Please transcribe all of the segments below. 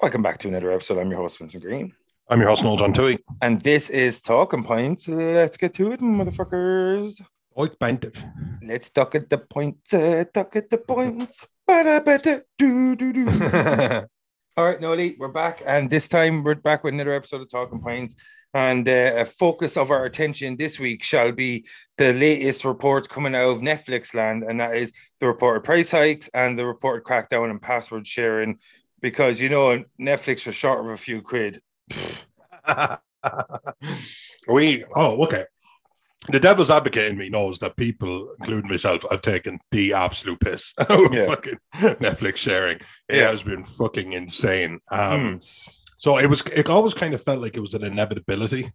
Welcome back to another episode. I'm your host, Vincent Green. I'm your host, Noel John Tui. And this is Talking Points. Let's get to it, motherfuckers. Oik Bantiv. Let's talk at the points. Uh, talk at the points. All right, Noli, we're back. And this time we're back with another episode of Talking Points. And uh, a focus of our attention this week shall be the latest reports coming out of Netflix land, and that is the reported price hikes and the reported crackdown on password sharing. Because you know, Netflix was short of a few quid. we, oh, okay. The devil's advocate in me knows that people, including myself, have taken the absolute piss Yeah. fucking Netflix sharing. It Yeah. has been fucking insane. Um, So it was. It always kind of felt like it was an inevitability.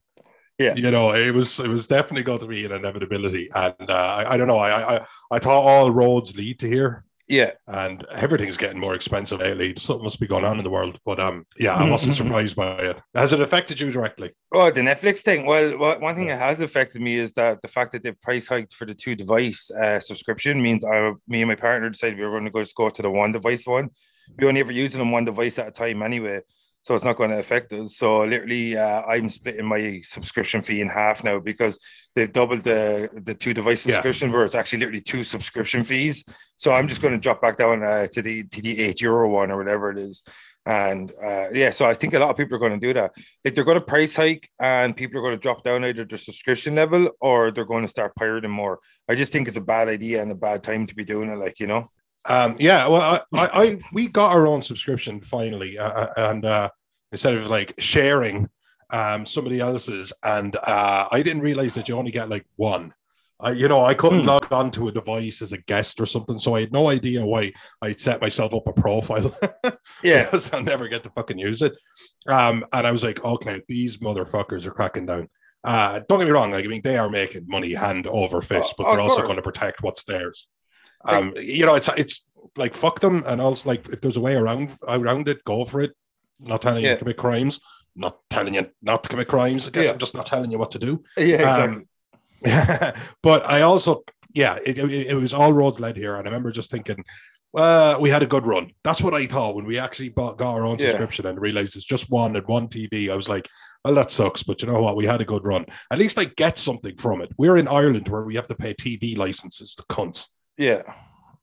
Yeah. you know, it was. It was definitely going to be an inevitability, and uh, I, I don't know. I, I, I thought all roads lead to here, Yeah, and everything's getting more expensive lately. Something must be going on in the world, but um, yeah, I wasn't surprised by it. Has it affected you directly? Oh, the Netflix thing. Well, one thing that has affected me is that the fact that they've price hiked for the two device uh, subscription means I, me and my partner decided we were going to go just go to the one device one. We only ever using them one device at a time anyway, so it's not going to affect us. So literally, uh, I'm splitting my subscription fee in half now because they've doubled the the two device Yeah. subscription, where it's actually literally two subscription fees. So I'm just going to drop back down uh, to the to the eight euro one or whatever it is. And uh, yeah, so I think a lot of people are going to do that like they're going to price hike and people are going to drop down either their subscription level or they're going to start pirating more. I just think it's a bad idea and a bad time to be doing it. Like you know, Um, yeah, well, I, I, I we got our own subscription finally, uh, and uh, instead of like sharing um, somebody else's, and uh, I didn't realize that you only get like one. I, you know, I couldn't Hmm. log on to a device as a guest or something, so I had no idea why I'd set myself up a profile. yeah, because I'll never get to fucking use it. Um, and I was like, okay, these motherfuckers are cracking down. Uh, don't get me wrong, like I mean, they are making money hand over fist, Oh, but they're also going to protect what's theirs. Um, you know, it's it's like fuck them, and also like if there's a way around around it, go for it. Not telling you to commit crimes, not telling you not to commit crimes. I guess Yeah. I'm just not telling you what to do. yeah, exactly. Um, but I also, yeah, it, it, it was all roads led here, and I remember just thinking, well, we had a good run. That's what I thought when we actually bought, got our own Yeah. subscription and realized it's just one and one TV. I was like, well, that sucks, but you know what? We had a good run. At least I get something from it. We're in Ireland where we have to pay TV licenses to cunts. Yeah,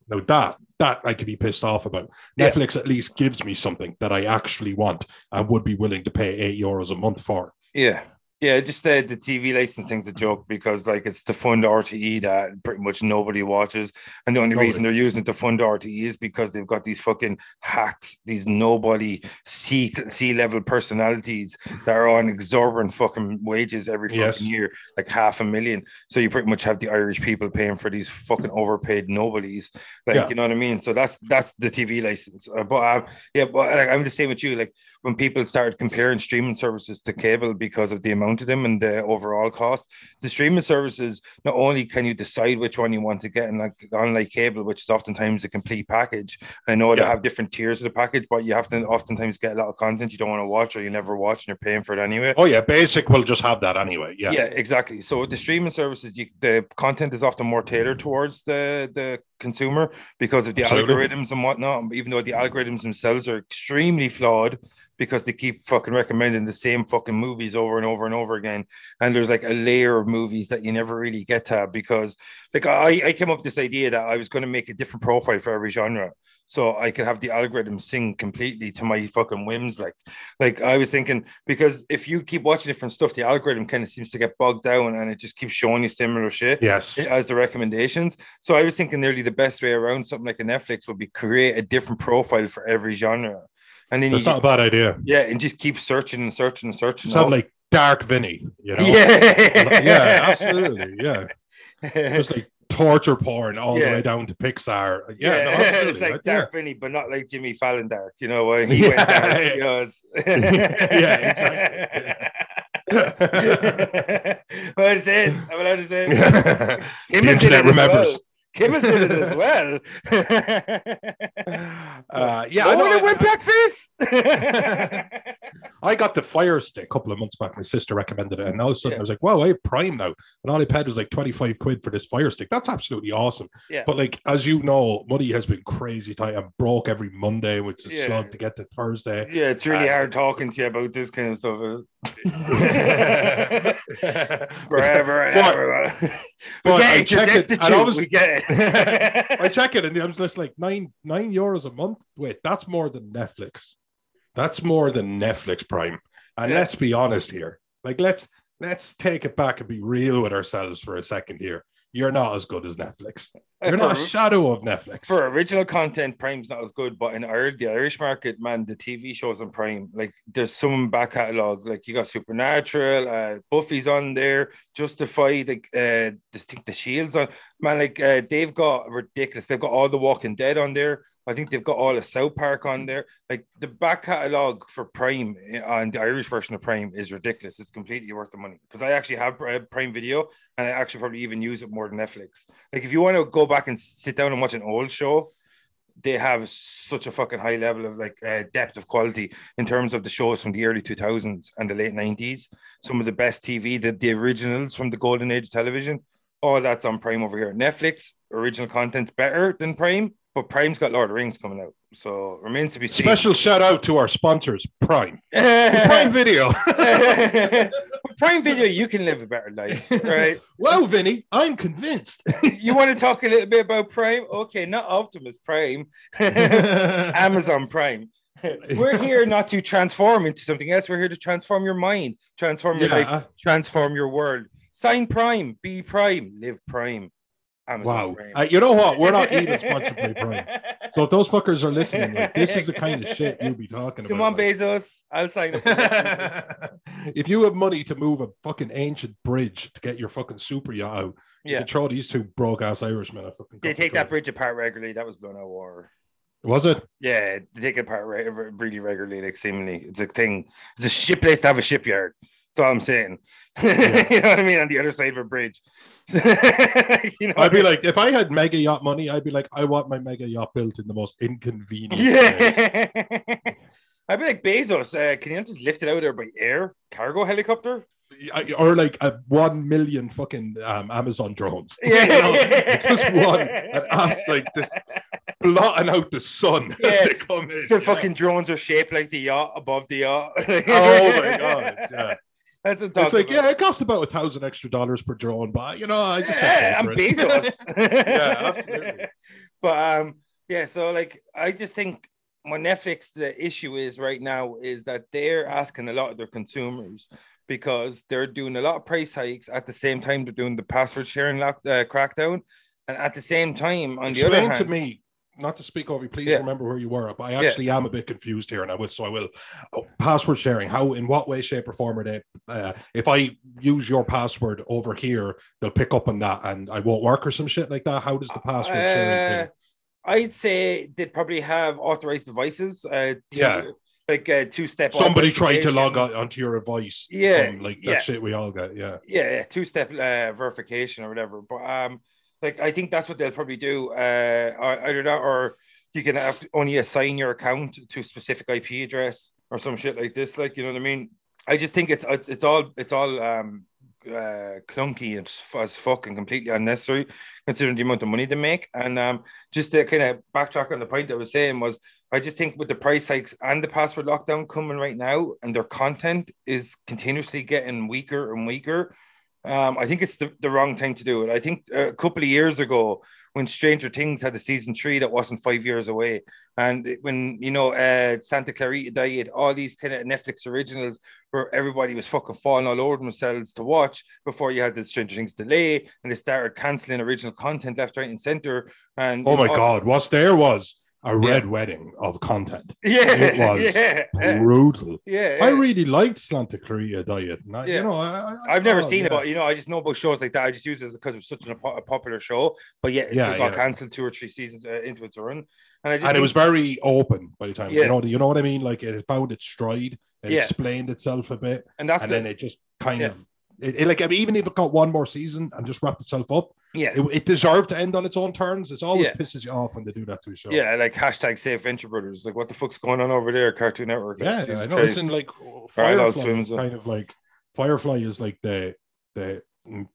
Now that that I could be pissed off about. Yeah. Netflix at least gives me something that I actually want and would be willing to pay eight euros a month for. yeah. Yeah, just the, the TV license thing's a joke because like it's to fund RTE that pretty much nobody watches, and the only Nobody. reason they're using it to fund RTE is because they've got these fucking hacks, these nobody C C level personalities that are on exorbitant fucking wages every fucking Yes. year, like half a million. So you pretty much have the Irish people paying for these fucking overpaid nobodies, like Yeah. you know what I mean. So that's that's the TV license. Uh, but uh, yeah, but like, I'm the same with you. Like when people started comparing streaming services to cable because of the amount of them and the overall cost, the streaming services not only can you decide which one you want to get, and like unlike cable, which is oftentimes a complete package. I know they have different tiers of the package, but you have to oftentimes get a lot of content you don't want to watch or you never watch and you're paying for it anyway. Oh yeah, basic will just have that anyway. Yeah. Yeah, exactly. So the streaming services, you, the content is often more tailored towards the the consumer because of the Absolutely. algorithms and whatnot. Even though the algorithms themselves are extremely flawed because they keep fucking recommending the same fucking movies over and over and over again, and there's like a layer of movies that you never really get to because, like, I I came up with this idea that I was going to make a different profile for every genre, so I could have the algorithm sing completely to my fucking whims. Like, like I was thinking because if you keep watching different stuff, the algorithm kind of seems to get bogged down and it just keeps showing you similar shit Yes. as the recommendations. So I was thinking nearly the best way around something like a Netflix would be create a different profile for every genre. And then That's not just, a bad idea. yeah, and just keep searching and searching and searching. It's not like Dark Vinny, you know? yeah, yeah, absolutely. Yeah. Just like torture porn all Yeah. the way down to Pixar. Yeah, Yeah, no, it's like right, Dark Finney, but not like Jimmy Fallon Dark. You know why he went Yeah, dark? He goes. Yeah, exactly. what is it? What is it? yeah. Kim the it internet remembers. well. Kimmel did it as well. Uh, yeah, oh, I know, and it went I- blackface. I I got the Fire Stick a couple of months back. My sister recommended it, and all of a sudden Yeah. I was like, "Wow, I have Prime now!" And all I paid was like twenty five quid for this Fire Stick. That's absolutely awesome. Yeah. But like as you know, money has been crazy tight. I'm broke every Monday, which is Yeah. slog to get to Thursday. Yeah, it's really Uh, hard talking to you about this kind of stuff. Forever and but- ever. we but get I it, you're check it, destitute. We get it. I check it and I'm just like nine nine euros a month. Wait, that's more than Netflix. That's more than Netflix Prime. And Yeah. let's be honest here. Like let's let's take it back and be real with ourselves for a second here. You're not as good as Netflix. You're not a shadow of Netflix. for original content, Prime's not as good, but in Ireland, the Irish market, man, the TV shows on Prime, like there's some back catalog. Like you got Supernatural, uh, Buffy's on there, Justified, like uh, I think the Shield's on. Man, like uh, they've got ridiculous. They've got all the Walking Dead on there. I think they've got all of South Park on there. Like the back catalog for Prime eh, on the Irish version of Prime is ridiculous. It's completely worth the money because I actually have uh, Prime Video and I actually probably even use it more than Netflix. Like if you want to go back and sit down and watch an old show, they have such a fucking high level of like uh, depth of quality in terms of the shows from the early 2000s and the late 90s. Some of the best TV, the, the originals from the golden age of television, all that's on Prime over here. Netflix original content's better than Prime, but Prime's got Lord of the Rings coming out, so it remains to be seen. Special shout out to our sponsors, Prime. Prime Video. Prime Video, you can live a better life, right? wow, Vinny, I'm convinced. you want to talk a little bit about Prime? Okay, not Optimus Prime, Amazon Prime. We're here not to transform into something else. We're here to transform your mind, transform your life, transform your world. Sign Prime, be Prime, live Prime. Amazon Wow. Prime. Uh, you know what? We're not even sponsored by Prime. So if those fuckers are listening, like, this is the kind of shit you'll be talking about. Come on, like. Bezos. I'll sign up. if you have money to move a fucking ancient bridge to get your fucking super yacht out, you yeah. can throw these two broke ass Irishmen a fucking. They take that bridge apart regularly. That was blown out war. Was it? Yeah, they take it apart re- really regularly, like seemingly. It's a thing. It's a ship place to have a shipyard. That's all I'm saying. you know what I mean? On the other side of a bridge. you know I'd be I like, if I had mega yacht money, I'd be like, I want my mega yacht built in the most inconvenient. mean? way. Yeah. I'd be like Bezos. Uh, can you not just lift it out there by air? Cargo helicopter? I- or like a one million fucking um, Amazon drones. Yeah. You know, just one and ask like this blotting out the sun Yeah. as they come in. The you know? fucking drones are shaped like the yacht above the yacht. Oh my god! Yeah. That's what It's like, about. yeah, it costs about a thousand extra dollars per drone, but you know, I just yeah, I'm to pay for it. Bezos. Yeah, absolutely. But um, yeah, so like I just think what Netflix the issue is right now is that they're asking a lot of their consumers because they're doing a lot of price hikes at the same time they're doing the password sharing lock uh, crackdown, and at the same time, on the other Explain hand, to me, not to speak over you, please Yeah. remember where you were, but I actually am a bit confused here, and I will, so I will. Oh, password sharing, how, in what way, shape, or form are they? Uh, if I use your password over here, they'll pick up on that, and I won't work or some shit like that. How does the password sharing Uh, thing? I'd say they'd probably have authorized devices. Uh, Yeah. like uh, two step. Somebody tried to log on, onto your device, Yeah, like that yeah. shit we all get. Yeah, yeah, yeah two step uh, verification or whatever. But um, like I think that's what they'll probably do. Uh, either that or you can have only assign your account to a specific IP address or some shit like this. Like you know what I mean? I just think it's it's, it's all it's all um uh clunky and as fucking completely unnecessary considering the amount of money they make. And um, just to kind of backtrack on the point I was saying was I just think with the price hikes and the password lockdown coming right now, and their content is continuously getting weaker and weaker. Um, I think it's the, the wrong time to do it. I think a couple of years ago, when Stranger Things had the season three that wasn't five years away, and when you know uh, Santa Clarita Diet, all these kind of Netflix originals where everybody was fucking falling all over themselves to watch before you had the Stranger Things delay, and they started canceling original content left, right, and center. And Oh my all- god, what's there was a Yeah. red wedding of content. yeah, It was yeah, yeah, Brutal. yeah. I really liked Santa Clarita Diet. I, Yeah. You know, I, I've never oh, seen it, but you know, I just know about shows like that. I just use it because it was such an, a popular show. But yeah, it Yeah, got yeah. cancelled two or three seasons uh, into its run, and I just and it was very open by the time. Yeah. You know, you know what I mean? Like it found its stride. It Yeah. explained itself a bit, and that's and the, then it just kind Yeah. of It, it- like I mean, even if it got one more season and just wrapped itself up, Yeah. it, it deserved to end on its own terms. It's always Yeah. pisses you off when they do that to a show. Yeah, like hashtag save Venture Brothers. Like, what the fuck's going on over there, Cartoon Network? Like, yeah, Jesus I know. Christ. It's in like Firefly, Swim, is so- kind of like Firefly is like the the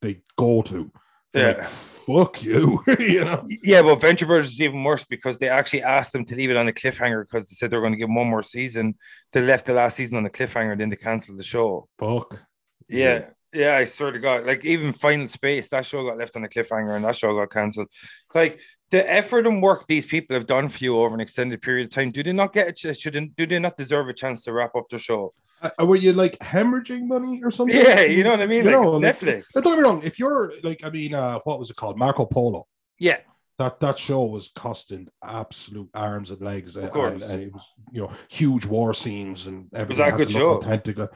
they go to. Yeah. Like, fuck you, you know. Yeah, but Venture Brothers is even worse because they actually asked them to leave it on a cliffhanger because they said they were going to give one more season. They left the last season on a cliffhanger, then they canceled the show. Fuck. Yeah, yeah, I swear to God, like even Final Space, that show got left on a cliffhanger and that show got cancelled. Like the effort and work these people have done for you over an extended period of time, do they not get a ch- shouldn't do they not deserve a chance to wrap up the show? Uh, were you like hemorrhaging money or something? Yeah, you know what I mean? You Like know, it's like- Netflix. Don't get me wrong. If you're like, I mean, uh, what was it called? Marco Polo. Yeah, That that show was costing absolute arms and legs, and, course. and, and it was you know huge war scenes and everything. that a had good show? Authentic. Uh,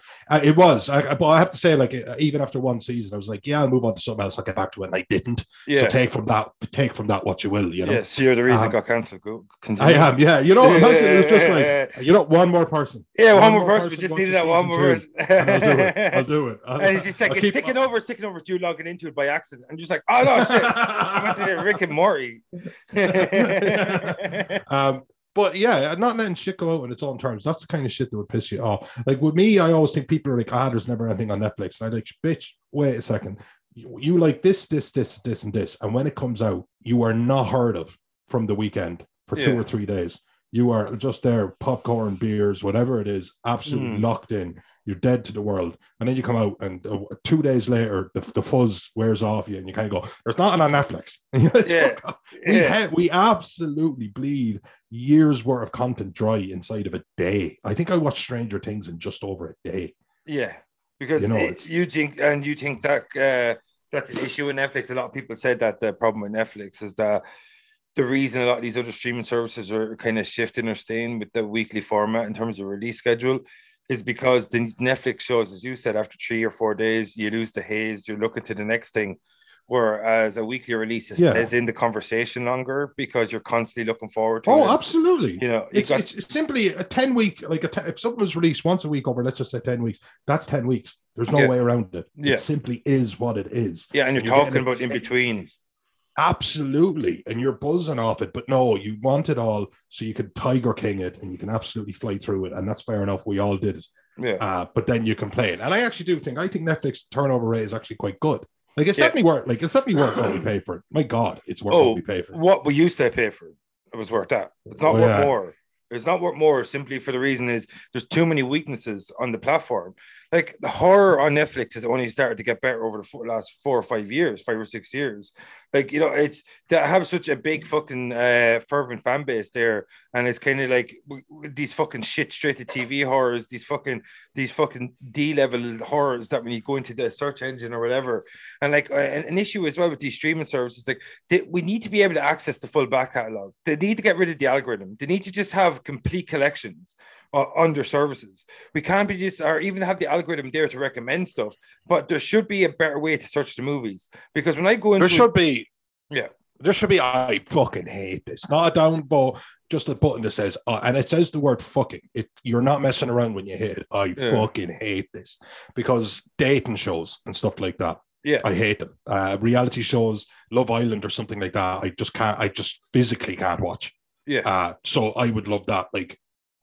it was, I, but I have to say, like uh, even after one season, I was like, yeah, I'll move on to something else. I'll get back to it, and I didn't. yeah. So take from that, take from that what you will. You know, yeah, so you're the reason Um, it got cancelled. Go I am. Yeah, you know, imagine it was just like you know, one more person. Yeah, one, One more person. We just needed that one more person. I'll do it. I'll do it. I'll, and it's just like I'll it's keep- sticking over, sticking over. You logging into it by accident. I'm just like, oh no, shit. I went to Rick and Morty. um, but yeah, not letting shit go out on its own terms. That's the kind of shit that would piss you off. Like with me, I always think people are like, ah, there's never anything on Netflix. And I like, bitch, wait a second. You, you like this, this, this, this, and this. And when it comes out, you are not heard of from the weekend for two Yeah. or three days. You are just there, popcorn, beers, whatever it is, absolutely Mm. locked in. You're dead to the world. And then you come out, and uh, two days later, the, the fuzz wears off you, and you kind of go, There's nothing on Netflix. Yeah. we, Yeah. ha- we absolutely bleed years worth of content dry inside of a day. I think I watched Stranger Things in just over a day. Yeah, because You know, it- you think and you think that uh, that's an issue with Netflix. A lot of people said that the problem with Netflix is that the reason a lot of these other streaming services are kind of shifting or staying with the weekly format in terms of release schedule is because the Netflix shows, as you said, after three or four days, you lose the haze, you're looking to the next thing. Whereas a weekly release is, Yeah. is in the conversation longer because you're constantly looking forward to Oh, it. absolutely. You know, you It's, got, it's simply a 10 week, like a te- if something was released once a week over, let's just say 10 weeks, that's 10 weeks. There's no Yeah. way around it. Yeah. It simply is what it is. yeah, and you're, you're talking about in between. Absolutely. And you're buzzing off it. But no, you want it all so you can Tiger King it and you can absolutely fly through it. And that's fair enough. We all did it. Yeah. Uh, but then you complain. And I actually do think I think Netflix turnover rate is actually quite good. Like it's Yeah. definitely worth like it's definitely worth what we pay for it. My God, it's worth Oh, what we pay for it. what we used to pay for it, it was worth that. It's not Oh, worth yeah. more. It's not worth more simply for the reason is there's too many weaknesses on the platform. Like the horror on Netflix has only started to get better over the four, last four or five years, five or six years. Like you know, it's they have such a big fucking uh, fervent fan base there, and it's kind of like these fucking shit straight to TV horrors, these fucking these fucking D level horrors that when you go into the search engine or whatever, and like an, an issue as well with these streaming services, like they, we need to be able to access the full back catalog. They need to get rid of the algorithm. They need to just have complete collections uh, under services. We can't be just or even have the algorithm there to recommend stuff. But there should be a better way to search the movies because when I go into There should be Yeah. There should be I fucking hate this. Not a down vote, just a button that says uh, and it says the word fucking. It you're not messing around when you hit it. I Yeah. fucking hate this because dating shows and stuff like that. yeah, I hate them. Uh, reality shows, Love Island or something like that. I just can't. I just physically can't watch. yeah, Uh, so I would love that. Like,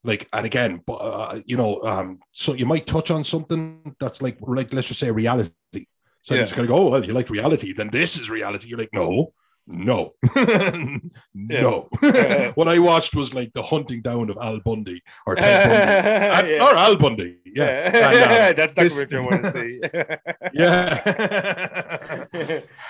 like, and again, but uh, you know, um, so you might touch on something that's like, like let's just say reality. So Yeah. you're just gonna go, oh, well, you like reality, then this is reality. You're like, no, no, no. What I watched was like the hunting down of Al Bundy or Ted Bundy. Yeah. Uh, or Al Bundy, yeah, And, um, that's not this- what you want to see. yeah.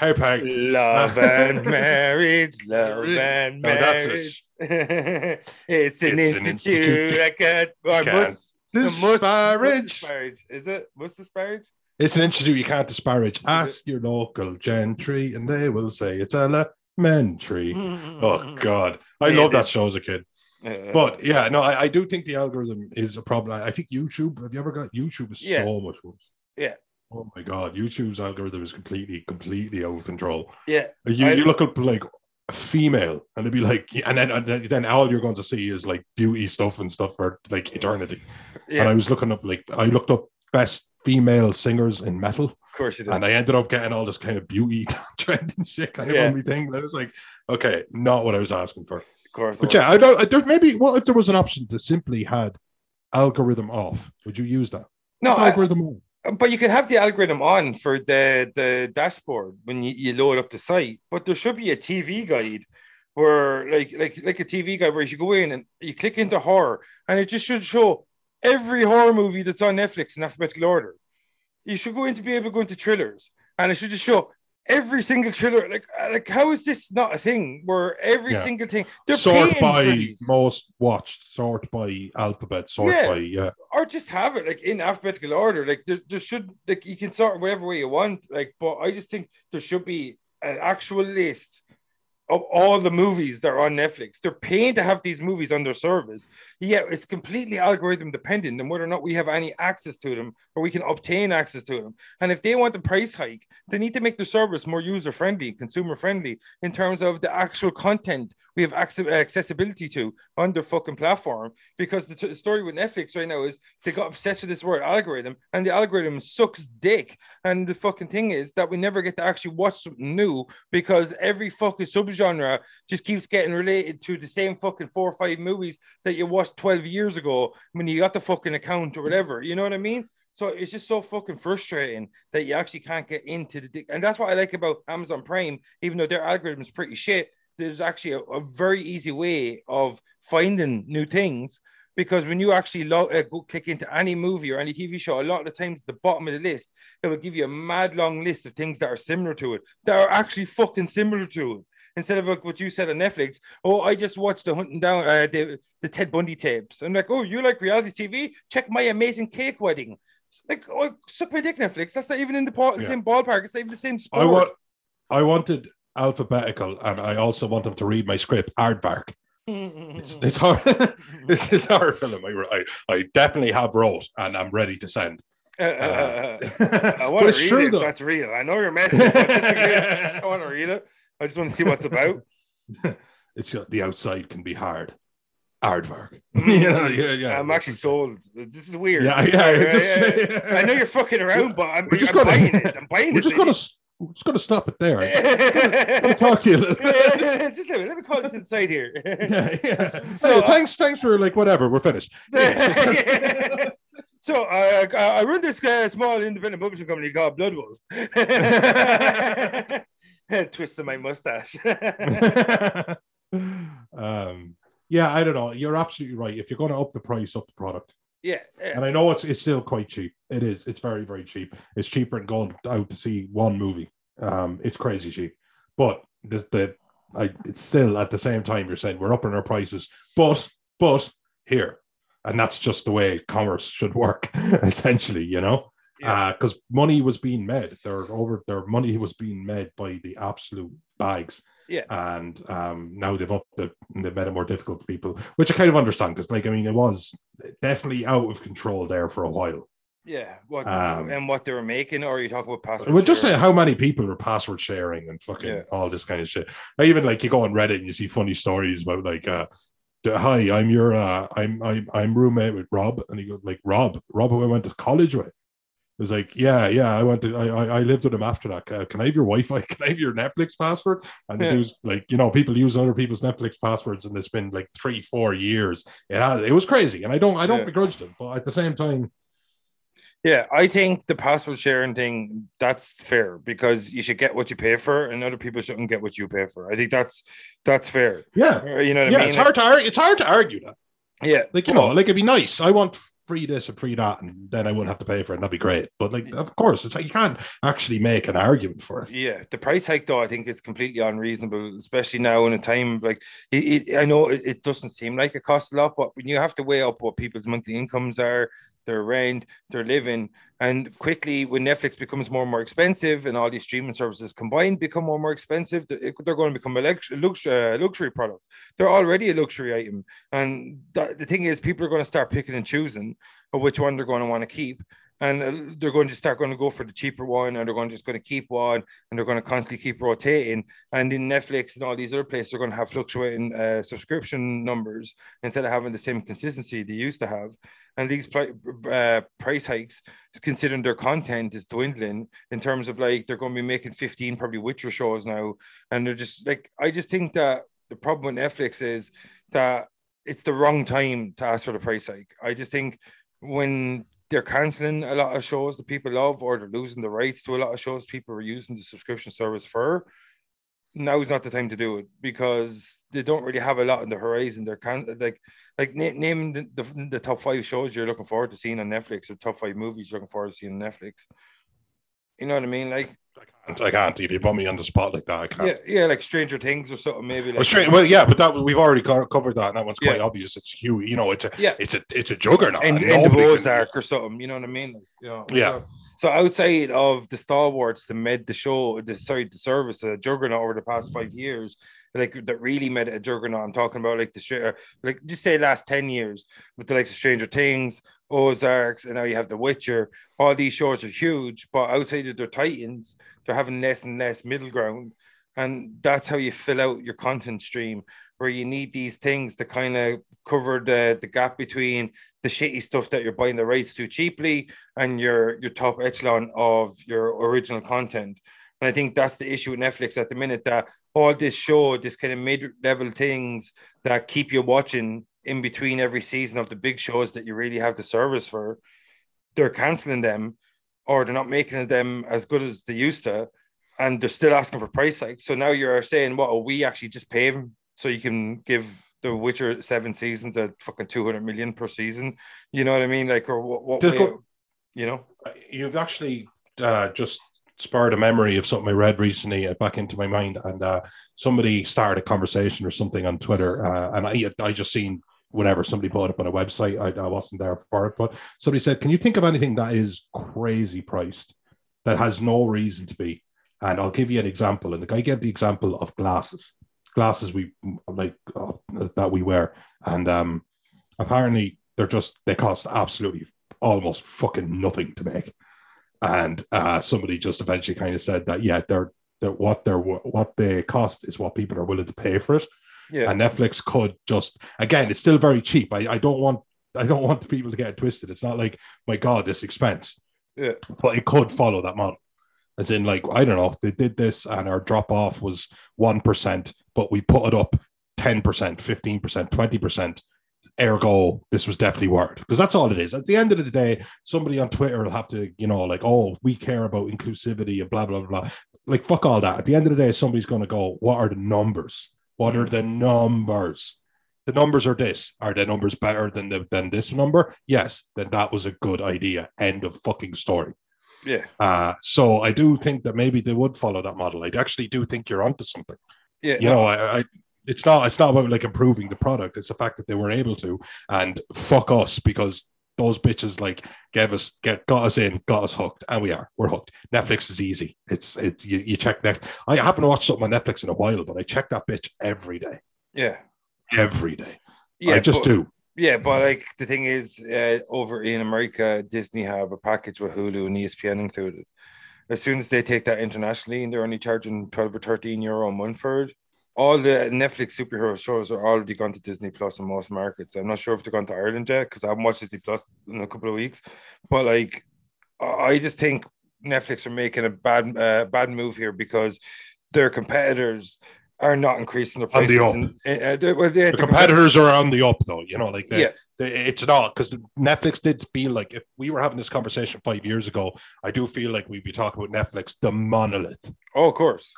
hey, Peg. Love and marriage, love and No, that's marriage. It's an It's an institute. institute I can't. Or can't must, must, must disparage. disparage. Is it? Must disparage? It's an institute you can't disparage. Ask your local gentry, and they will say it's elementary. Oh God, I Yeah, love that show as a kid. Uh, But yeah, no, I, I do think the algorithm is a problem. I think YouTube. Have you ever got YouTube? Is Yeah. so much worse. Yeah. Oh my God, YouTube's algorithm is completely, completely out of control. yeah, You, I- you look up like a female, and it'd be like, and then and then- all you're going to see is like beauty stuff and stuff for like eternity. And I was looking up like I looked up best female singers in metal. Of course you did. And I ended up getting all this kind of beauty trend and shit kind of Yeah. on me thing. And I was like, okay, not what I was asking for. of course. But yeah, I don't. I- There's maybe what if there was an option to simply had algorithm off? Would you use that? no, I, algorithm on. But you can have the algorithm on for the the dashboard when you, you load up the site. But there should be a TV guide where like like like a TV guide where you go in and you click into horror and it just should show every horror movie that's on Netflix in alphabetical order. You should go in to be able to go into thrillers and it should just show every single thriller. Like uh, like how is this not a thing where every Yeah. single thing they're Sort by most watched, sort by alphabet, sort Yeah. by yeah. or just have it like in alphabetical order. Like there, there should like you can sort whatever way you want. Like, but I just think there should be an actual list of all the movies that are on Netflix. They're paying to have these movies on their service. Yeah, it's completely algorithm dependent and whether or not we have any access to them or we can obtain access to them. And if they want the price hike, they need to make their service more user friendly, consumer friendly in terms of the actual content we have access- accessibility to on their fucking platform. Because the, t- the story with Netflix right now is they got obsessed with this word algorithm, and the algorithm sucks dick. And the fucking thing is that we never get to actually watch something new because every fucking subgenre just keeps getting related to the same fucking four or five movies that you watched 12 years ago when you got the fucking account or whatever. You know what I mean? So it's just so fucking frustrating that you actually can't get into the. And that's what I like about Amazon Prime, even though their algorithm is pretty shit. There's actually a, a very easy way of finding new things because when you actually lo- uh, go click into any movie or any TV show, a lot of the times at the bottom of the list, it will give you a mad long list of things that are similar to it, that are actually fucking similar to it. Instead of like what you said on Netflix, oh, I just watched the hunting down uh, the, the Ted Bundy tapes. I'm like, oh, you like reality TV? Check my amazing cake wedding. Like, oh, suck my dick, Netflix. That's not even in the Yeah. same ballpark. It's not even the same sport. I want. I wanted alphabetical, and I also want them to read my script aardvark. It's, mm-hmm. it's hard. this is our film. I, I, I definitely have wrote, and I'm ready to send. Uh, Uh, uh, uh, uh. I want to read true it. though. That's real. I know you're messing. I want to read it. I just want to see what's about. it's just, the outside can be hard. Aardvark. Mm-hmm. yeah, yeah, yeah. I'm actually sold. This is weird. Yeah, yeah, just- I know you're fucking around, but I'm, We're just I'm gonna- buying this. I'm buying We're this. just gonna we're just gonna stop it there. I'm gonna talk to you a little bit. just let me, let me call this inside here. yeah, yeah. So, So, uh, thanks, thanks for like whatever. We're finished. so uh, I run this uh, small independent publishing company called Blood Wolf. Twisting my mustache. um, yeah, I don't know. You're absolutely right. If you're going to up the price, up the product. Yeah, yeah. And I know it's it's still quite cheap. It is. It's very very cheap. It's cheaper than going out to see one movie. Um, it's crazy cheap. But the the I it's still at the same time you're saying we're upping our prices, but but here, and that's just the way commerce should work. Essentially, you know, Yeah. because money was being made. Their over their money was being made by the absolute bags. Yeah. and um, now they've upped it they've made it more difficult for people, which I kind of understand because, like, I mean, it was definitely out of control there for a while. Yeah, what Um, and what they were making, or you talk about password? Well, just uh, how many people are password sharing and fucking Yeah. all this kind of shit. Even like you go on Reddit and you see funny stories about like, uh, hi, I'm your, uh, I'm, I'm, I'm roommate with Rob, and he goes like, Rob, Rob, who I went to college with. It was like, yeah, yeah, I went to, I, I, I lived with him after that. Uh, can I have your Wi-Fi? Can I have your Netflix password? And Yeah. it was like, you know, people use other people's Netflix passwords, and it's been like three, four years. It has, it was crazy, and I don't, I don't Yeah. begrudge them, but at the same time, Yeah, I think the password sharing thing that's fair because you should get what you pay for, and other people shouldn't get what you pay for. I think that's that's fair. yeah, Uh, You know what yeah, I mean? it's hard to, ar- it's hard to argue that. yeah, Like, you know, like it'd be nice. I want free this and free that, and then I wouldn't have to pay for it. and That'd be great. But like, of course, it's like you can't actually make an argument for it. Yeah, the price hike though, I think it's completely unreasonable, especially now in a time like it, it, I know it, it doesn't seem like it costs a lot, but when you have to weigh up what people's monthly incomes are, their rent, their living, and quickly when Netflix becomes more and more expensive and all these streaming services combined become more and more expensive, they're going to become a uh, luxury product. They're already a luxury item, and the thing is, people are going to start picking and choosing which one they're going to want to keep. And uh, they're going to start going to go for the cheaper one, and they're going to just going to keep one, and they're going to constantly keep rotating. And in Netflix and all these other places, they're going to have fluctuating uh, subscription numbers instead of having the same consistency they used to have. And these uh, price hikes, considering their content is dwindling in terms of like they're going to be making 15 probably Witcher shows now, and they're just like I just think that the problem with Netflix is that it's the wrong time to ask for the price hike. I just think when they're canceling a lot of shows that people love, or they're losing the rights to a lot of shows people are using the subscription service for. Now is not the time to do it because they don't really have a lot on the horizon. They're can like like name the, the, the top five shows you're looking forward to seeing on Netflix or top five movies you're looking forward to seeing on Netflix. You know what I mean? Like I can't. I can't. If you put me on the spot like that, I can't. Yeah, yeah, like Stranger Things or something, maybe. Like well, straight, well, yeah, but that we've already covered that. And that one's quite yeah. obvious. It's huge. You know, it's a yeah, it's a it's a juggernaut. And, and the Ozark can... or something. You know what I mean? Like, you know, yeah. So, so outside of the stalwarts that made the show, the sorry, the service a juggernaut over the past five years, like that really made it a juggernaut. I'm talking about like the like just say last 10 years with the likes of Stranger Things, Ozarks, and now you have The Witcher. All these shows are huge, but outside of their titans, they're having less and less middle ground. And that's how you fill out your content stream, where you need these things to kind of cover the, the gap between the shitty stuff that you're buying the rights to cheaply and your your top echelon of your original content. And I think that's the issue with Netflix at the minute that all this show, this kind of mid level things that keep you watching in between every season of the big shows that you really have the service for, they're canceling them or they're not making them as good as they used to. And they're still asking for price hikes. So now you're saying, what, well, we actually just pay them so you can give the Witcher seven seasons at fucking 200 million per season. You know what I mean? Like, or what, what way, you know? You've actually uh, just spurred a memory of something I read recently uh, back into my mind, and uh, somebody started a conversation or something on Twitter, uh, and I I just seen whatever somebody bought up on a website. I, I wasn't there for it, but somebody said, "Can you think of anything that is crazy priced that has no reason to be?" And I'll give you an example. And the guy gave the example of glasses, glasses we like uh, that we wear, and um, apparently they're just they cost absolutely almost fucking nothing to make and uh, somebody just eventually kind of said that yeah, they're that what they're what they cost is what people are willing to pay for it. Yeah. And Netflix could just again, it's still very cheap. I, I don't want I don't want the people to get it twisted. It's not like my God, this expense. Yeah. But it could follow that model. As in, like, I don't know, they did this and our drop off was one percent, but we put it up 10%, 15%, 20% ergo this was definitely worth because that's all it is at the end of the day somebody on twitter will have to you know like oh we care about inclusivity and blah blah blah like fuck all that at the end of the day somebody's going to go what are the numbers what are the numbers? The numbers are this. Are the numbers better than the, than this number? Yes then that was a good idea. End of fucking story. Yeah. Uh so i do think that maybe they would follow that model. I actually do think you're onto something. Yeah. You know I, I it's not it's not about like improving the product. It's the fact that they were able to, and fuck us because those bitches like gave us get got us in, got us hooked, and we are we're hooked. Netflix is easy. It's it you, you check Netflix. I haven't watched something on Netflix in a while, but I check that bitch every day. Yeah, every day. Yeah, I just but, do. Yeah, but like the thing is, uh, over in America, Disney have a package with Hulu and ESPN included. As soon as they take that internationally, and they're only charging twelve or thirteen euro a month for it, all the Netflix superhero shows are already gone to Disney Plus in most markets. I'm not sure if they're gone to Ireland yet because I haven't watched Disney Plus in a couple of weeks. But like, I just think Netflix are making a bad uh, bad move here because their competitors are not increasing their prices. On the up. uh, well, yeah, the, the competitors are on the up, though. You know, like yeah, it's not because Netflix did feel like if we were having this conversation five years ago, I do feel like we'd be talking about Netflix, the monolith. Oh, of course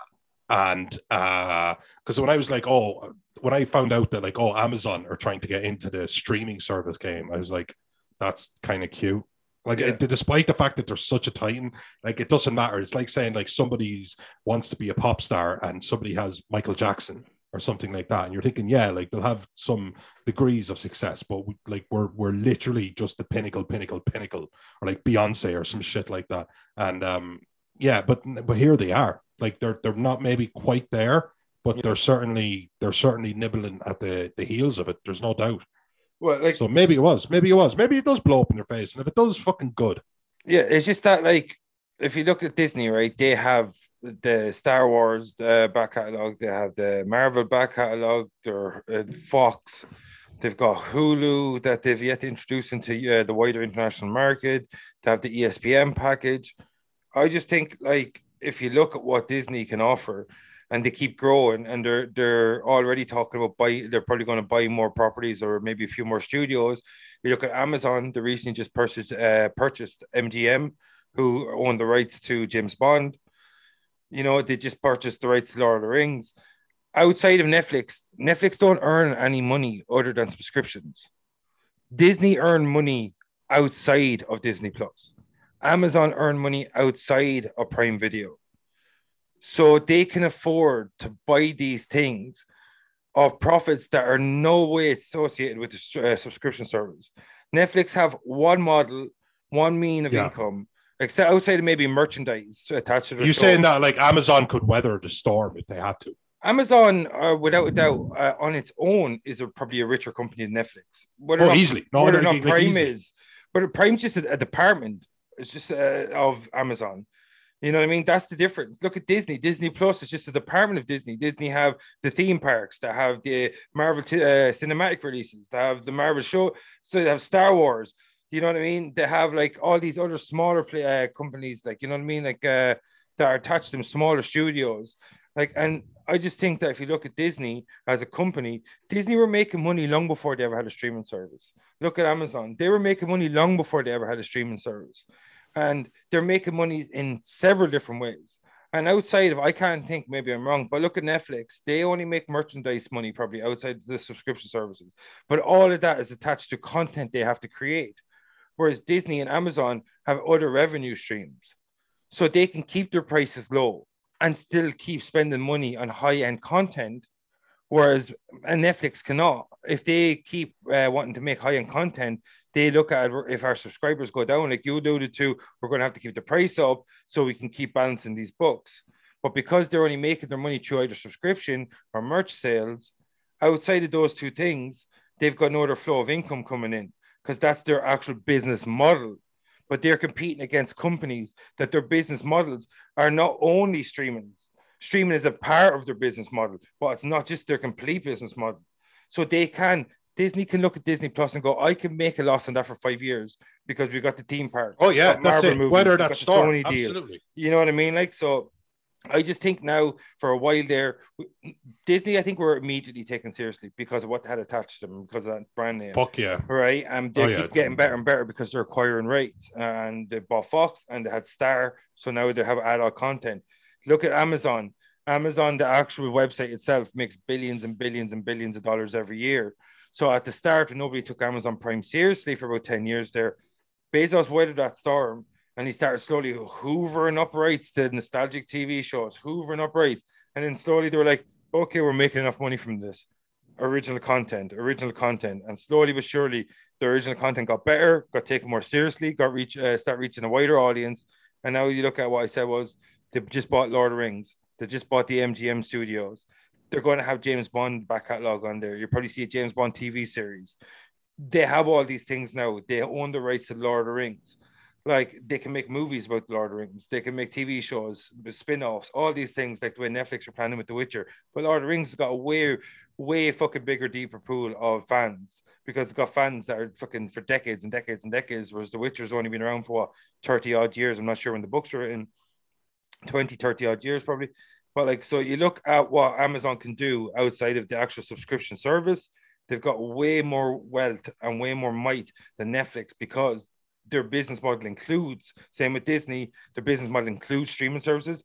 and because uh, when I was like, oh, when I found out that like, oh, Amazon are trying to get into the streaming service game, I was like, that's kind of cute. Like, yeah. it, despite the fact that they're such a titan, like it doesn't matter. It's like saying like somebody's wants to be a pop star and somebody has Michael Jackson or something like that, and you're thinking, yeah, like they'll have some degrees of success, but we, like we're we're literally just the pinnacle, pinnacle, pinnacle, or like Beyonce or some shit like that. And um, yeah, but but here they are like they're they're not maybe quite there, but yeah. they're certainly they're certainly nibbling at the the heels of it. There's no doubt. Well, like so maybe it was, maybe it was, maybe it does blow up in their face, and if it does, fucking good. Yeah, it's just that like if you look at Disney, right, they have the Star Wars uh, back catalog, they have the Marvel back catalog, their uh, Fox, they've got Hulu that they've yet to introduce into uh, the wider international market. They have the ESPN package. I just think like if you look at what Disney can offer, and they keep growing, and they're they're already talking about buy. They're probably going to buy more properties or maybe a few more studios. You look at Amazon; they recently just purchased uh, purchased MGM who own the rights to James Bond. You know, they just purchased the rights to Lord of the Rings. Outside of Netflix, Netflix don't earn any money other than subscriptions. Disney earn money outside of Disney Plus. Amazon earn money outside of Prime Video. So they can afford to buy these things of profits that are no way associated with the uh, subscription service. Netflix have one model, one mean of yeah. income, except outside of maybe merchandise attached to it. You saying that like Amazon could weather the storm if they had to? Amazon, uh, without a doubt, uh, on its own, is a, probably a richer company than Netflix. Whether oh, not, easily. No, whether not Prime is, but Prime's just a, a department. It's just uh, of Amazon. You know what I mean? That's the difference. Look at Disney. Disney Plus is just a department of Disney. Disney have the theme parks, that have the Marvel t- uh, cinematic releases, they have the Marvel show, so they have Star Wars. You know what I mean? They have like all these other smaller play, uh, companies, like you know what I mean, like uh, that are attached to them, smaller studios. Like, and I just think that if you look at Disney as a company, Disney were making money long before they ever had a streaming service. Look at Amazon; they were making money long before they ever had a streaming service, and they're making money in several different ways. And outside of, I can't think, maybe I'm wrong, but look at Netflix. They only make merchandise money probably outside the subscription services. But all of that is attached to content they have to create whereas Disney and Amazon have other revenue streams. So they can keep their prices low and still keep spending money on high end content, whereas Netflix cannot. If they keep uh, wanting to make high end content, they look at if our subscribers go down, like you alluded to, we're going to have to keep the price up so we can keep balancing these books. But because they're only making their money through either subscription or merch sales, outside of those two things, they've got no other flow of income coming in because that's their actual business model. But they're competing against companies that their business models are not only streaming. Streaming is a part of their business model, but it's not just their complete business model. So they can Disney can look at Disney Plus and go, I can make a loss on that for five years because we got the theme park. Oh yeah, that's Marvel it. Movies, Whether that's Sony deal. Absolutely. You know what I mean? Like so I just think now for a while there, Disney, I think we're immediately taken seriously because of what had attached to them because of that brand name. Fuck yeah. Right. And they oh, keep yeah. getting better and better because they're acquiring rights. And they bought Fox and they had Star. So now they have adult content. Look at Amazon. Amazon, the actual website itself, makes billions and billions and billions of dollars every year. So at the start, nobody took Amazon Prime seriously for about 10 years there, Bezos weathered that storm and he started slowly hoovering up rights to nostalgic TV shows, hoovering up rights. And then slowly they were like, okay, we're making enough money from this original content, original content. And slowly but surely, the original content got better, got taken more seriously, got reach, uh, start reaching a wider audience. And now you look at what I said was they just bought Lord of the Rings, they just bought the MGM studios. They're going to have James Bond back catalog on there. You'll probably see a James Bond TV series. They have all these things now. They own the rights to Lord of the Rings like they can make movies about the Lord of the Rings, they can make TV shows, spin-offs, all these things like the way Netflix are planning with The Witcher. But Lord of the Rings has got a way, way fucking bigger, deeper pool of fans because it's got fans that are fucking for decades and decades and decades, whereas The Witcher's only been around for what 30 odd years. I'm not sure when the books are written, 20, 30 odd years probably. But like, so you look at what Amazon can do outside of the actual subscription service, they've got way more wealth and way more might than Netflix because their business model includes, same with Disney, their business model includes streaming services,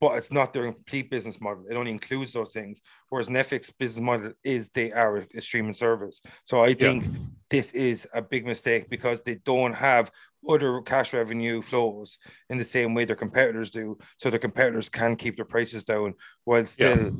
but it's not their complete business model. It only includes those things. Whereas Netflix business model is they are a streaming service. So I think yeah. this is a big mistake because they don't have other cash revenue flows in the same way their competitors do. So their competitors can keep their prices down while still yeah.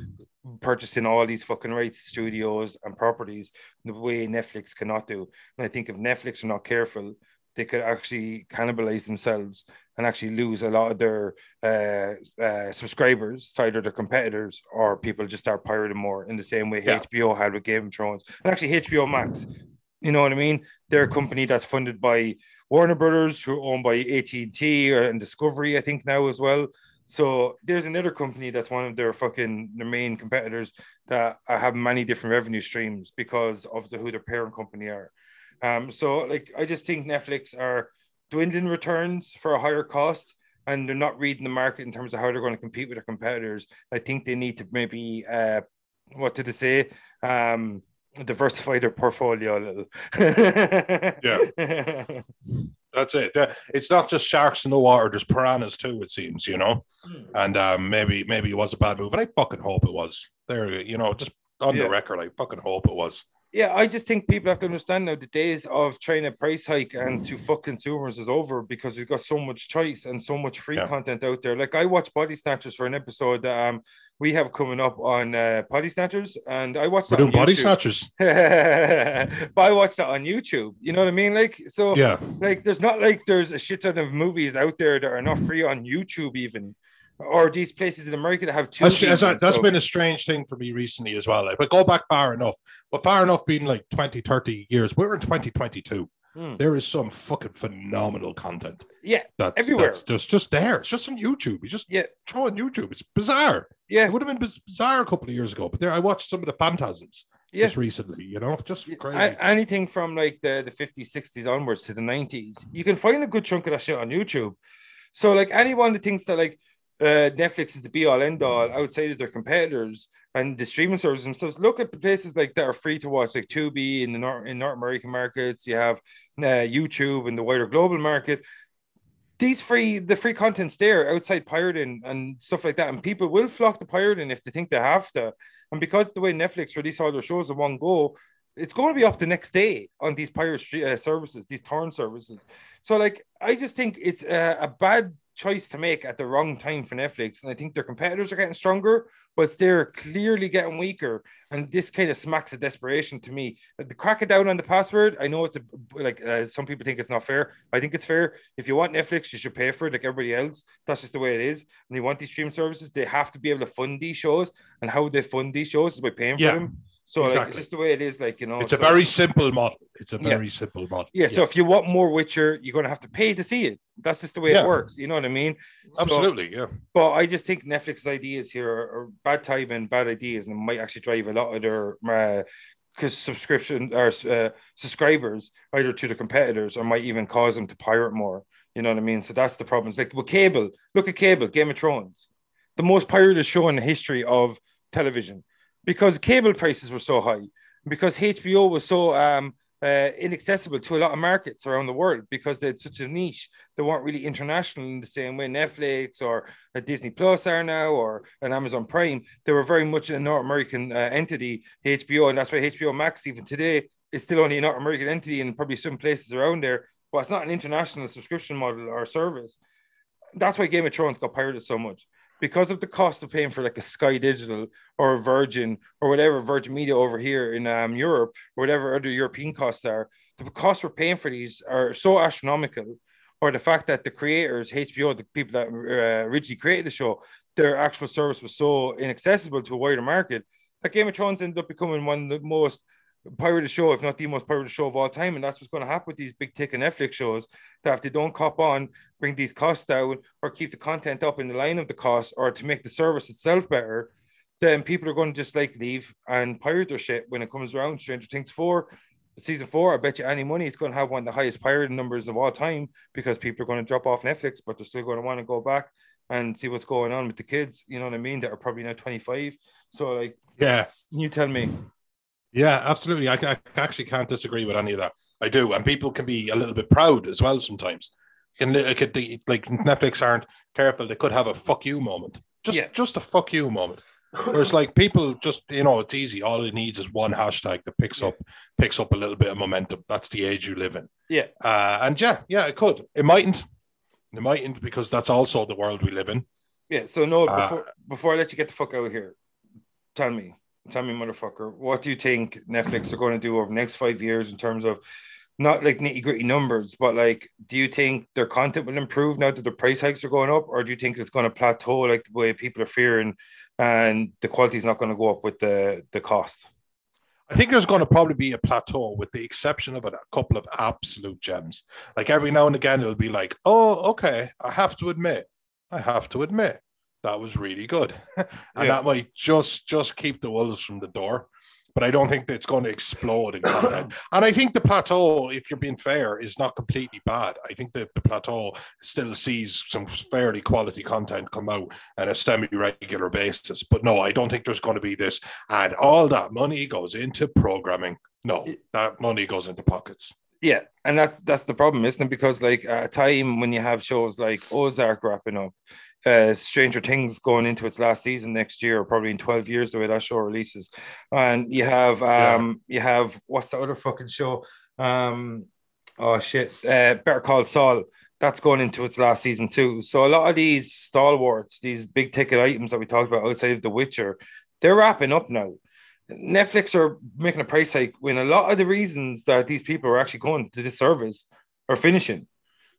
purchasing all these fucking rights, studios and properties the way Netflix cannot do. And I think if Netflix are not careful, they could actually cannibalize themselves and actually lose a lot of their uh, uh, subscribers to either their competitors or people just start pirating more in the same way yeah. HBO had with Game of Thrones and actually HBO Max. You know what I mean? They're a company that's funded by Warner Brothers, who are owned by AT and T and Discovery, I think now as well. So there's another company that's one of their fucking their main competitors that have many different revenue streams because of the who their parent company are. Um, so like I just think Netflix are dwindling returns for a higher cost and they're not reading the market in terms of how they're going to compete with their competitors. I think they need to maybe uh, what did they say? Um, diversify their portfolio a little. yeah. That's it. It's not just sharks in the water. There's piranhas too. It seems, you know. Hmm. And um, maybe maybe it was a bad move, and I fucking hope it was. There, you know, just on yeah. the record, I fucking hope it was. Yeah, I just think people have to understand now the days of trying a price hike and to fuck consumers is over because we've got so much choice and so much free yeah. content out there. Like I watched Body Snatchers for an episode that um we have coming up on uh, Body Snatchers, and I watched. We're doing Body Snatchers, but I watched that on YouTube. You know what I mean? Like so, yeah. Like there's not like there's a shit ton of movies out there that are not free on YouTube even or these places in America that have two. That's, that's, that's been a strange thing for me recently as well. Like, but go back far enough, but far enough being like 20, 30 years. We're in 2022. Hmm. There is some fucking phenomenal content. Yeah, that's everywhere. That's just just there. It's just on YouTube. You just yeah throw on YouTube. It's bizarre. Yeah, it would have been bizarre a couple of years ago, but there I watched some of the phantasms. Yeah. just recently, you know, just crazy. Anything from like the, the 50s, 60s onwards to the 90s, you can find a good chunk of that shit on YouTube. So, like, anyone that thinks that, like, uh, Netflix is the be all end all outside of their competitors and the streaming services themselves. Look at places like that are free to watch, like Tubi in the North in North American markets. You have uh, YouTube in the wider global market. These free the free content's there outside pirating and stuff like that, and people will flock to pirating if they think they have to. And because the way Netflix release all their shows in one go, it's going to be up the next day on these pirate uh, services, these torrent services. So, like, I just think it's a, a bad choice to make at the wrong time for Netflix. And I think their competitors are getting stronger, but they're clearly getting weaker. And this kind of smacks of desperation to me. The crack it down on the password. I know it's a, like uh, some people think it's not fair. I think it's fair. If you want Netflix, you should pay for it like everybody else. That's just the way it is. And you want these stream services, they have to be able to fund these shows. And how they fund these shows is by paying yeah. for them. So exactly. like, it's just the way it is, like you know. It's so, a very simple model. It's a very yeah. simple model. Yeah, yeah, So if you want more Witcher, you're gonna have to pay to see it. That's just the way yeah. it works. You know what I mean? Absolutely. So, yeah. But I just think Netflix ideas here are, are bad timing, bad ideas, and might actually drive a lot of their uh, because subscription or uh, subscribers either to the competitors or might even cause them to pirate more. You know what I mean? So that's the problem. It's like with cable. Look at cable. Game of Thrones, the most pirated show in the history of television because cable prices were so high, because HBO was so um, uh, inaccessible to a lot of markets around the world because they had such a niche. They weren't really international in the same way Netflix or a Disney Plus are now or an Amazon Prime. They were very much a North American uh, entity, HBO, and that's why HBO Max even today is still only a North American entity and probably some places around there. But it's not an international subscription model or service. That's why Game of Thrones got pirated so much because of the cost of paying for like a Sky Digital or a Virgin or whatever Virgin Media over here in um, Europe or whatever other European costs are, the costs we're paying for these are so astronomical. Or the fact that the creators, HBO, the people that uh, originally created the show, their actual service was so inaccessible to a wider market that Game of Thrones ended up becoming one of the most pirated show, if not the most pirated show of all time. And that's what's going to happen with these big ticket Netflix shows that if they don't cop on, bring these costs down, or keep the content up in the line of the cost, or to make the service itself better, then people are going to just like leave and pirate their shit when it comes around. Stranger Things 4, season four, I bet you any money it's going to have one of the highest pirated numbers of all time because people are going to drop off Netflix, but they're still going to want to go back and see what's going on with the kids, you know what I mean, that are probably now 25. So, like, yeah, you tell me. Yeah, absolutely. I, I actually can't disagree with any of that. I do, and people can be a little bit proud as well sometimes. Can could like Netflix aren't careful; they could have a "fuck you" moment. Just yeah. just a "fuck you" moment. Whereas like people just you know it's easy. All it needs is one hashtag that picks yeah. up picks up a little bit of momentum. That's the age you live in. Yeah. Uh, and yeah, yeah, it could. It mightn't. It mightn't because that's also the world we live in. Yeah. So no, uh, before uh, before I let you get the fuck out of here, tell me tell me, motherfucker, what do you think Netflix are going to do over the next five years in terms of not like nitty gritty numbers, but like, do you think their content will improve now that the price hikes are going up, or do you think it's going to plateau like the way people are fearing, and the quality is not going to go up with the the cost? I think there's going to probably be a plateau with the exception of a couple of absolute gems. Like every now and again, it'll be like, oh, okay, I have to admit, I have to admit that was really good. and Yeah. that might just just keep the wolves from the door. But I don't think it's going to explode in content. and I think the plateau, if you're being fair, is not completely bad. I think that the plateau still sees some fairly quality content come out on a semi-regular basis. But no, I don't think there's going to be this. And all that money goes into programming. No, that money goes into pockets. Yeah, and that's that's the problem, isn't it? Because like at a time when you have shows like Ozark wrapping up, uh, Stranger Things going into its last season next year, or probably in twelve years the way that show releases, and you have um you have what's the other fucking show? Um, oh shit, uh, Better Call Saul. That's going into its last season too. So a lot of these stalwarts, these big ticket items that we talked about outside of The Witcher, they're wrapping up now. Netflix are making a price hike when a lot of the reasons that these people are actually going to this service are finishing.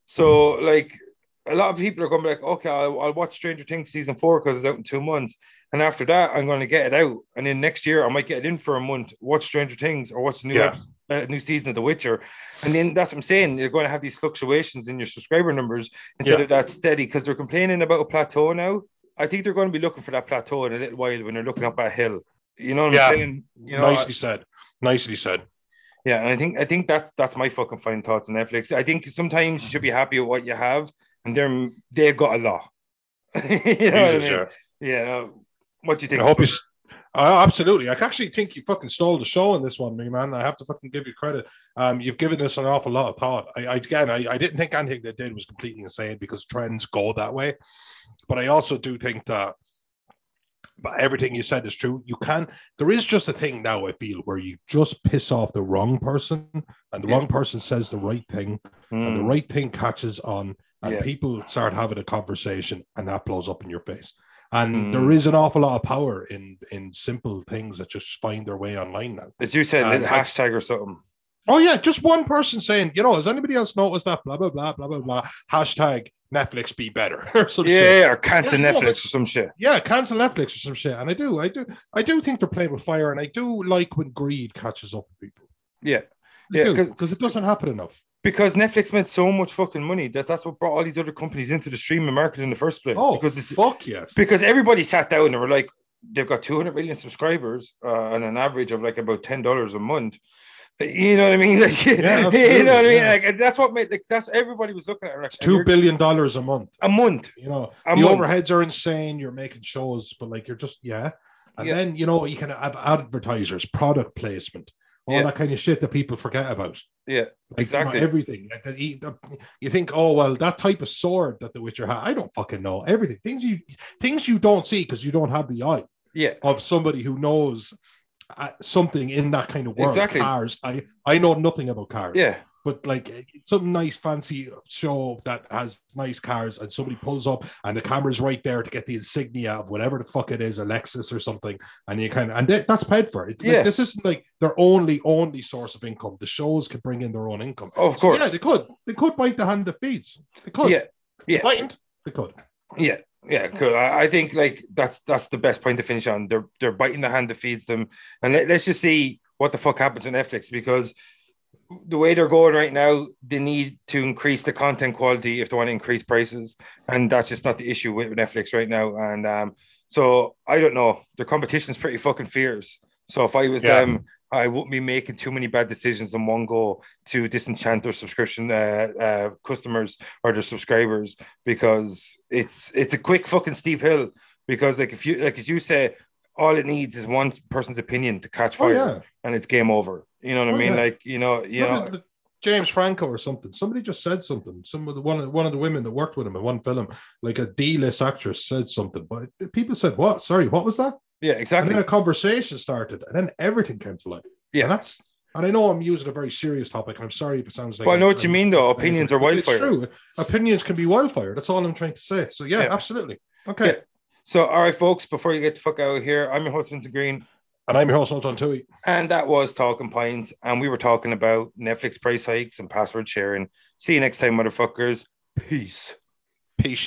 So, like, a lot of people are going to be like, okay, I'll, I'll watch Stranger Things season four because it's out in two months. And after that, I'm going to get it out. And then next year, I might get it in for a month, watch Stranger Things or watch the new, Yeah. episode, uh, new season of The Witcher. And then that's what I'm saying. You're going to have these fluctuations in your subscriber numbers instead Yeah. of that steady because they're complaining about a plateau now. I think they're going to be looking for that plateau in a little while when they're looking up a hill. You know what Yeah. I'm saying? You know, Nicely said. Nicely said. yeah, and I think I think that's that's my fucking final thoughts on Netflix. I think sometimes you should be happy with what you have, and they're they've got a lot. you know what I mean? yeah. Yeah. What do you think? I hope you. Uh, absolutely. I actually think you fucking stole the show in this one, me man. I have to fucking give you credit. Um, you've given us an awful lot of thought. I, I again, I, I didn't think anything they did was completely insane because trends go that way. But I also do think that but everything you said is true. You can. There is just a thing now. I feel where you just piss off the wrong person, and the Yeah. wrong person says the right thing, and the Mm, right thing catches on, and Yeah. people start having a conversation, and that blows up in your face. And Mm. there is an awful lot of power in in simple things that just find their way online now. as you said, hashtag or something. Oh yeah, just one person saying, you know, has anybody else noticed that? Blah blah blah blah blah blah. Hashtag Netflix be better or some shit. Yeah, or cancel no, Netflix but- or some shit. Yeah, cancel Netflix or some shit. And I do, I do, I do think they're playing with fire, and I do like when greed catches up with people. Yeah, I Yeah, 'cause- because it doesn't happen enough. because Netflix made so much fucking money that that's what brought all these other companies into the streaming market in the first place. Oh, because it's fuck yes. because everybody sat down and were like, they've got 200 million subscribers uh, and an average of like about ten dollars a month. You know what I mean? Like, Yeah, you know what I mean? yeah. Like, that's what made like that's everybody was looking at it. Like, Two dollars a month. a month. You know, A the month. overheads are insane. You're making shows, but like you're just yeah. And Yeah. then you know you can have advertisers, product placement, all that kind of shit that people forget about. Yeah, Like, you know, Exactly. everything. Like you think, oh well, that type of sword that the Witcher had. I don't fucking know everything. Things you things you don't see because you don't have the eye yeah, of somebody who knows Uh, something in that kind of world. Exactly. Cars. I I know nothing about cars. yeah, But like some nice fancy show that has nice cars and somebody pulls up and the camera's right there to get the insignia of whatever the fuck it is, a Lexus or something, and you kind of and that- that's paid for. It's like, Yeah. this isn't like their only only source of income. The shows could bring in their own income. of So, course. yeah, they could. They could bite the hand that feeds. They could. yeah, yeah. They could. Yeah, yeah, cool. I, I think like that's that's the best point to finish on. They're they're biting the hand that feeds them, and let, us just see what the fuck happens with Netflix because the way they're going right now, they need to increase the content quality if they want to increase prices, and that's just not the issue with Netflix right now. And um, so I don't know. The competition's pretty fucking fierce. So if I was Yeah. them, I wouldn't be making too many bad decisions in one go to disenchant their subscription uh, uh, customers or their subscribers because it's it's a quick fucking steep hill. Because like if you like as you say, all it needs is one person's opinion to catch Oh fire, yeah. and it's game over. You know what Oh, I mean? yeah. Like you know, you Look know, the- James Franco or something. Somebody just said something. Some of the one of one of the women that worked with him in one film, like a D-list actress, said something. But people said, "What? Sorry, what was that?" Yeah, exactly. And then a conversation started, and then everything came to light. Yeah. and that's. And I know I'm using a very serious topic, and I'm sorry if it sounds like. Well, I know what you mean, though. Opinions are but it's true. Opinions can be wildfire. That's all I'm trying to say. So yeah, Yeah. absolutely. Okay. Yeah. So, all right, folks, before you get the fuck out of here, I'm your host, Vincent Green, And I'm your host, John Tui. and that was Talking Pines, and we were talking about Netflix price hikes and password sharing. See you next time, motherfuckers. Peace. Peace.